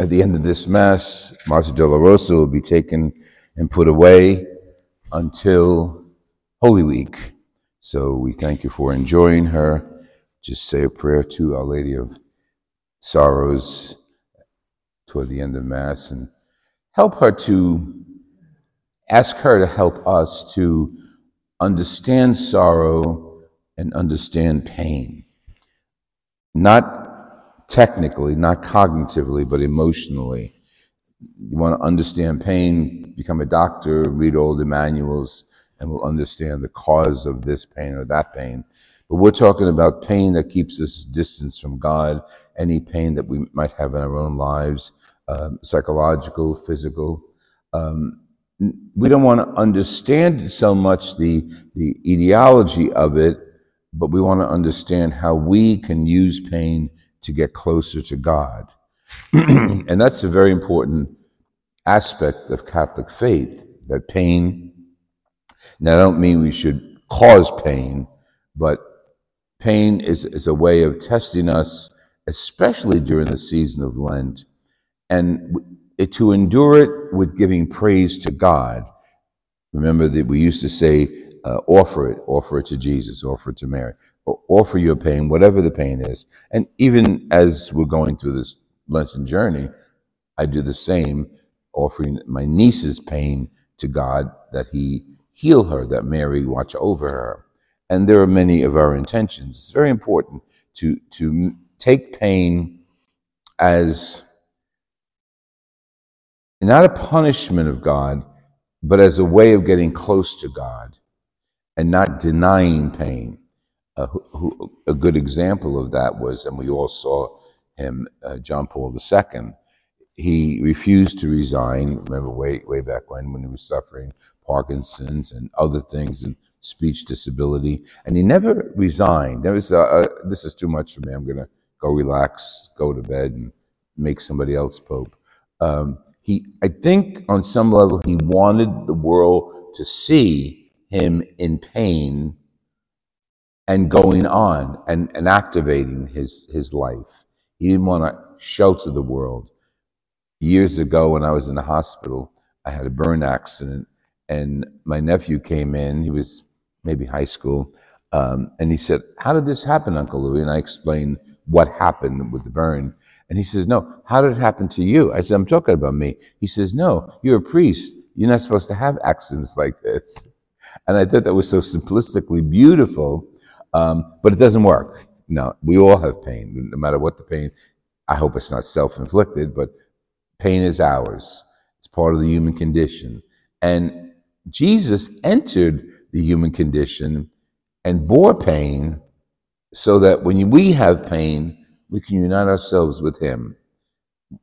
At the end of this Mass, Dolorosa will be taken and put away until Holy Week. So we thank you for enjoying her. Just say a prayer to Our Lady of Sorrows toward the end of Mass and help her to ask her to help us to understand sorrow and understand pain. Not technically, not cognitively, but emotionally. You want to understand pain, become a doctor, read all the manuals, and we'll understand the cause of this pain or that pain. But we're talking about pain that keeps us distance from God, any pain that we might have in our own lives, um, psychological, physical. Um, we don't want to understand so much the, the etiology of it, but we want to understand how we can use pain to get closer to God. and that's a very important aspect of Catholic faith, that pain, now I don't mean we should cause pain, but pain is, is a way of testing us, especially during the season of Lent, and to endure it with giving praise to God. Remember that we used to say, uh, offer it, offer it to Jesus, offer it to Mary, offer your pain, whatever the pain is. And even as we're going through this Lenten journey, I do the same, offering my niece's pain to God that He heal her, that Mary watch over her. And there are many of our intentions. It's very important to, to take pain as not a punishment of God, but as a way of getting close to God and not denying pain. Uh, who, who, a good example of that was, and we all saw him, uh, John Paul II. He refused to resign. Remember, way way back when, when he was suffering Parkinson's and other things and speech disability, and he never resigned. There was, uh, uh this is too much for me. I'm going to go relax, go to bed, and make somebody else pope. Um, he, I think on some level, he wanted the world to see him in pain and going on and, and activating his, his life. He didn't want to shelter the world. Years ago, when I was in the hospital, I had a burn accident, and my nephew came in. He was maybe high school, um, and he said, "How did this happen, Uncle Louis?" And I explained what happened with the burn. And he says, No, how did it happen to you? I said, I'm talking about me. He says, No, you're a priest. You're not supposed to have accidents like this. And I thought that was so simplistically beautiful, um, but it doesn't work. No, we all have pain, no matter what the pain. I hope it's not self inflicted, but pain is ours. It's part of the human condition. And Jesus entered the human condition and bore pain so that when we have pain, we can unite ourselves with him.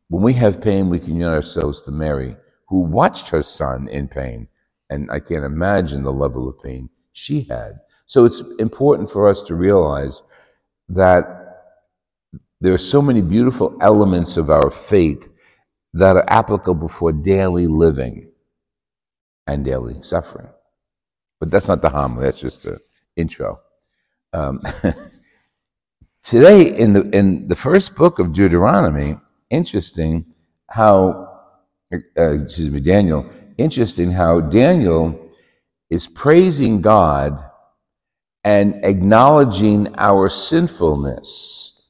When we have pain, we can unite ourselves to Mary, who watched her son in pain. And I can't imagine the level of pain she had. So it's important for us to realize that there are so many beautiful elements of our faith that are applicable for daily living and daily suffering. But that's not the homily, that's just the intro. Um, Today, in the in the first book of Deuteronomy, interesting how, uh, excuse me, Daniel. Interesting how Daniel is praising God and acknowledging our sinfulness.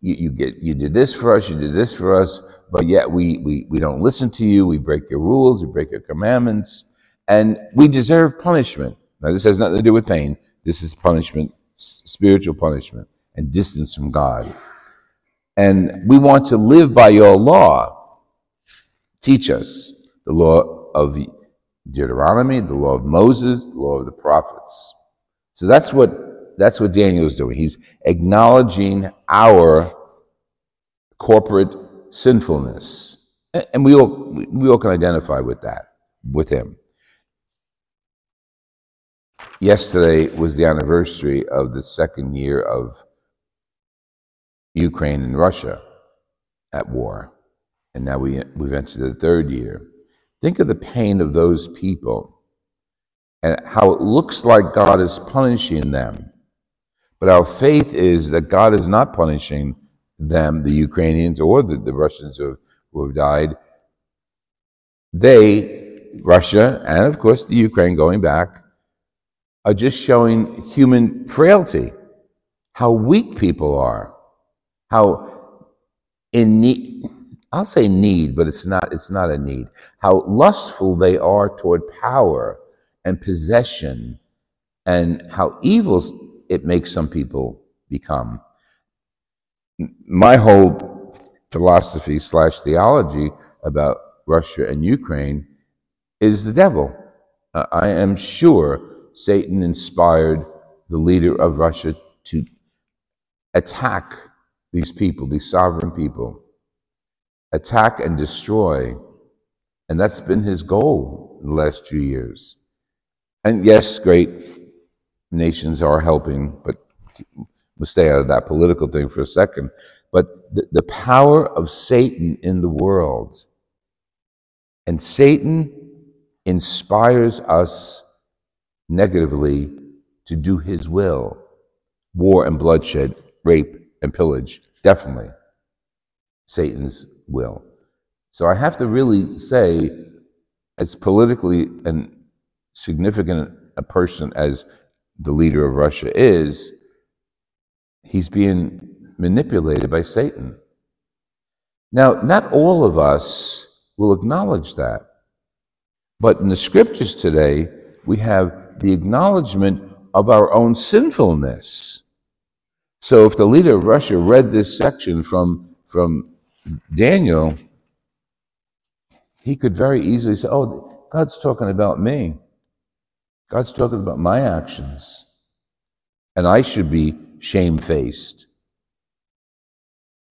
You, you, get you did this for us, you did this for us, but yet we, we we don't listen to you. We break your rules, we break your commandments, and we deserve punishment. Now, this has nothing to do with pain. This is punishment, spiritual punishment and distance from God. And we want to live by your law. Teach us the law of Deuteronomy, the law of Moses, the law of the prophets. So that's what that's what Daniel is doing. He's acknowledging our corporate sinfulness. And we all we all can identify with that, with him. Yesterday was the anniversary of the second year of Ukraine and Russia at war. And now we, we've entered the third year. Think of the pain of those people and how it looks like God is punishing them. But our faith is that God is not punishing them, the Ukrainians or the, the Russians who have, who have died, they, Russia, and of course the Ukraine going back, are just showing human frailty, how weak people are, how in need, I'll say need, but it's not, it's not a need, how lustful they are toward power and possession and how evil it makes some people become. My whole philosophy slash theology about Russia and Ukraine is the devil. Uh, I am sure Satan inspired the leader of Russia to attack these people, these sovereign people, attack and destroy. And that's been his goal in the last few years. And yes, great nations are helping, but we'll stay out of that political thing for a second. But the, the power of Satan in the world, and Satan inspires us negatively to do his will war and bloodshed, rape and pillage, definitely Satan's will. So I have to really say, as politically and significant a person as the leader of Russia is, he's being manipulated by Satan. Now, not all of us will acknowledge that. But in the scriptures today, we have the acknowledgement of our own sinfulness. So if the leader of Russia read this section from, from Daniel, he could very easily say, Oh, God's talking about me. God's talking about my actions, and I should be shamefaced.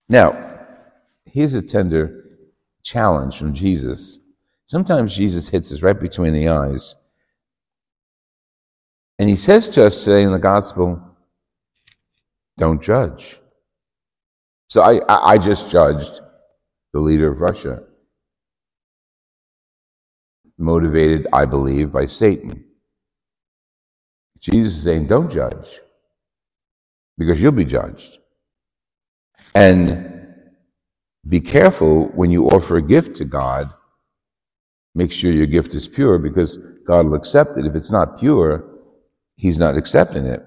Now, here's a tender challenge from Jesus. Sometimes Jesus hits us right between the eyes. And he says to us today in the gospel, don't judge. So I, I just judged the leader of Russia, motivated, I believe, by Satan. Jesus is saying, don't judge because you'll be judged. And be careful when you offer a gift to God. Make sure your gift is pure because God will accept it. If it's not pure, He's not accepting it.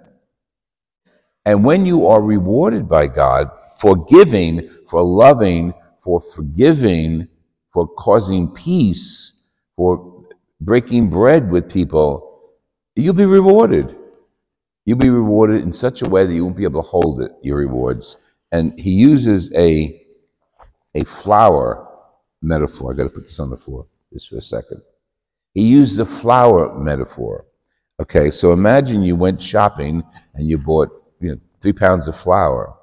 And when you are rewarded by God for giving, for loving, for forgiving, for causing peace, for breaking bread with people, you'll be rewarded. You'll be rewarded in such a way that you won't be able to hold it, your rewards. And he uses a, a flour metaphor. I got to put this on the floor just for a second. He used the flour metaphor. Okay, so imagine you went shopping and you bought you know, three pounds of flour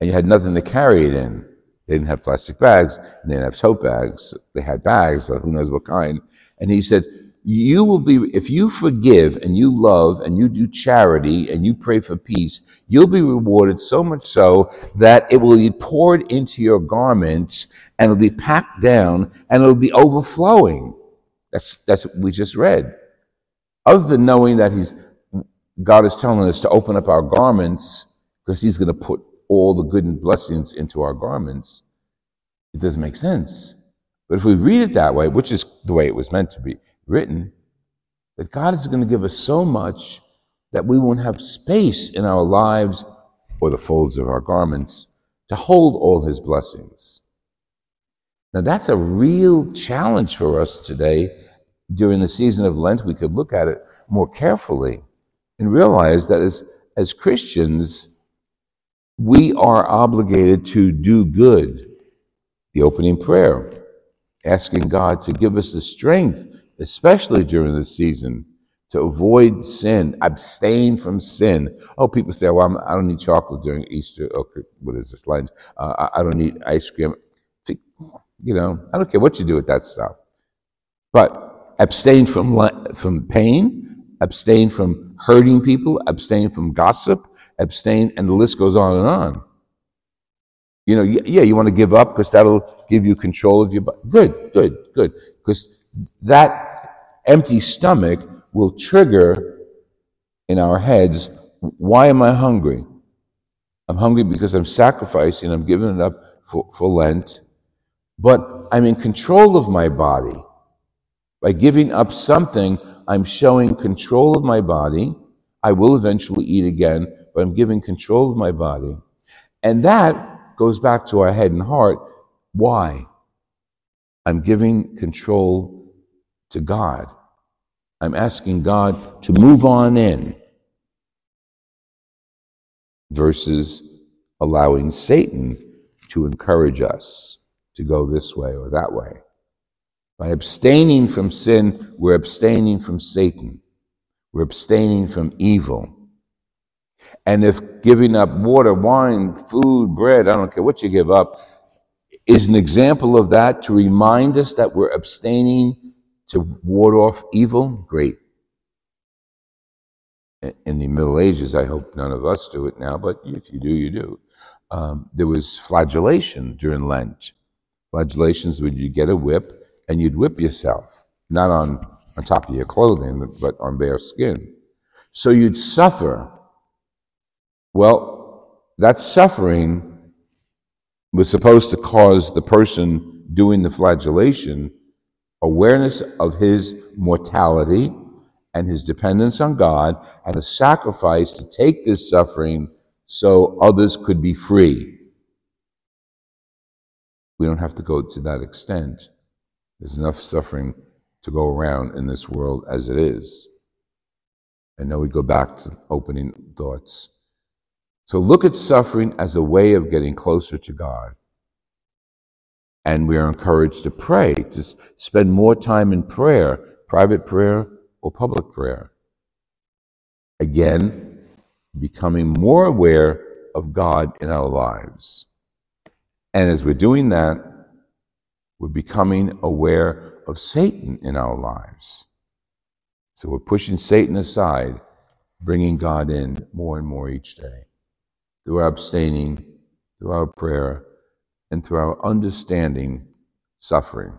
and you had nothing to carry it in. They didn't have plastic bags, and they didn't have tote bags. They had bags, but who knows what kind. And he said, you will be, if you forgive and you love and you do charity and you pray for peace, you'll be rewarded so much so that it will be poured into your garments and it'll be packed down and it'll be overflowing. That's, that's what we just read. Other than knowing that he's, God is telling us to open up our garments because he's going to put all the good and blessings into our garments, it doesn't make sense. But if we read it that way, which is the way it was meant to be, written that God is going to give us so much that we won't have space in our lives or the folds of our garments to hold all his blessings. Now, that's a real challenge for us today. During the season of Lent, we could look at it more carefully and realize that as, as Christians, we are obligated to do good. The opening prayer, asking God to give us the strength especially during this season, to avoid sin, abstain from sin. Oh, people say, well, I'm, I do not need chocolate during Easter. Okay, what is this lunch? Uh, I, I don't need ice cream. You know, I don't care what you do with that stuff. But abstain from, from pain, abstain from hurting people, abstain from gossip, abstain, and the list goes on and on. You know, yeah, you want to give up because that'll give you control of your body. Good, good, good. Because that empty stomach will trigger in our heads why am I hungry? I'm hungry because I'm sacrificing, I'm giving it up for, for Lent, but I'm in control of my body. By giving up something, I'm showing control of my body. I will eventually eat again, but I'm giving control of my body. And that goes back to our head and heart. Why? I'm giving control to God. I'm asking God to move on in versus allowing Satan to encourage us to go this way or that way. By abstaining from sin, we're abstaining from Satan. We're abstaining from evil. And if giving up water, wine, food, bread, I don't care what you give up, is an example of that to remind us that we're abstaining to ward off evil, great. In the Middle Ages, I hope none of us do it now, but if you do, you do. Um, there was flagellation during Lent. Flagellations would you get a whip and you'd whip yourself, not on, on top of your clothing, but on bare skin. So you'd suffer. Well, that suffering was supposed to cause the person doing the flagellation awareness of his mortality and his dependence on God and a sacrifice to take this suffering so others could be free. We don't have to go to that extent. There's enough suffering to go around in this world as it is. And then we go back to opening thoughts. So look at suffering as a way of getting closer to God. And we are encouraged to pray, to spend more time in prayer, private prayer or public prayer. Again, becoming more aware of God in our lives. And as we're doing that, we're becoming aware of Satan in our lives. So we're pushing Satan aside, bringing God in more and more each day through our abstaining, through our prayer, and through our understanding suffering.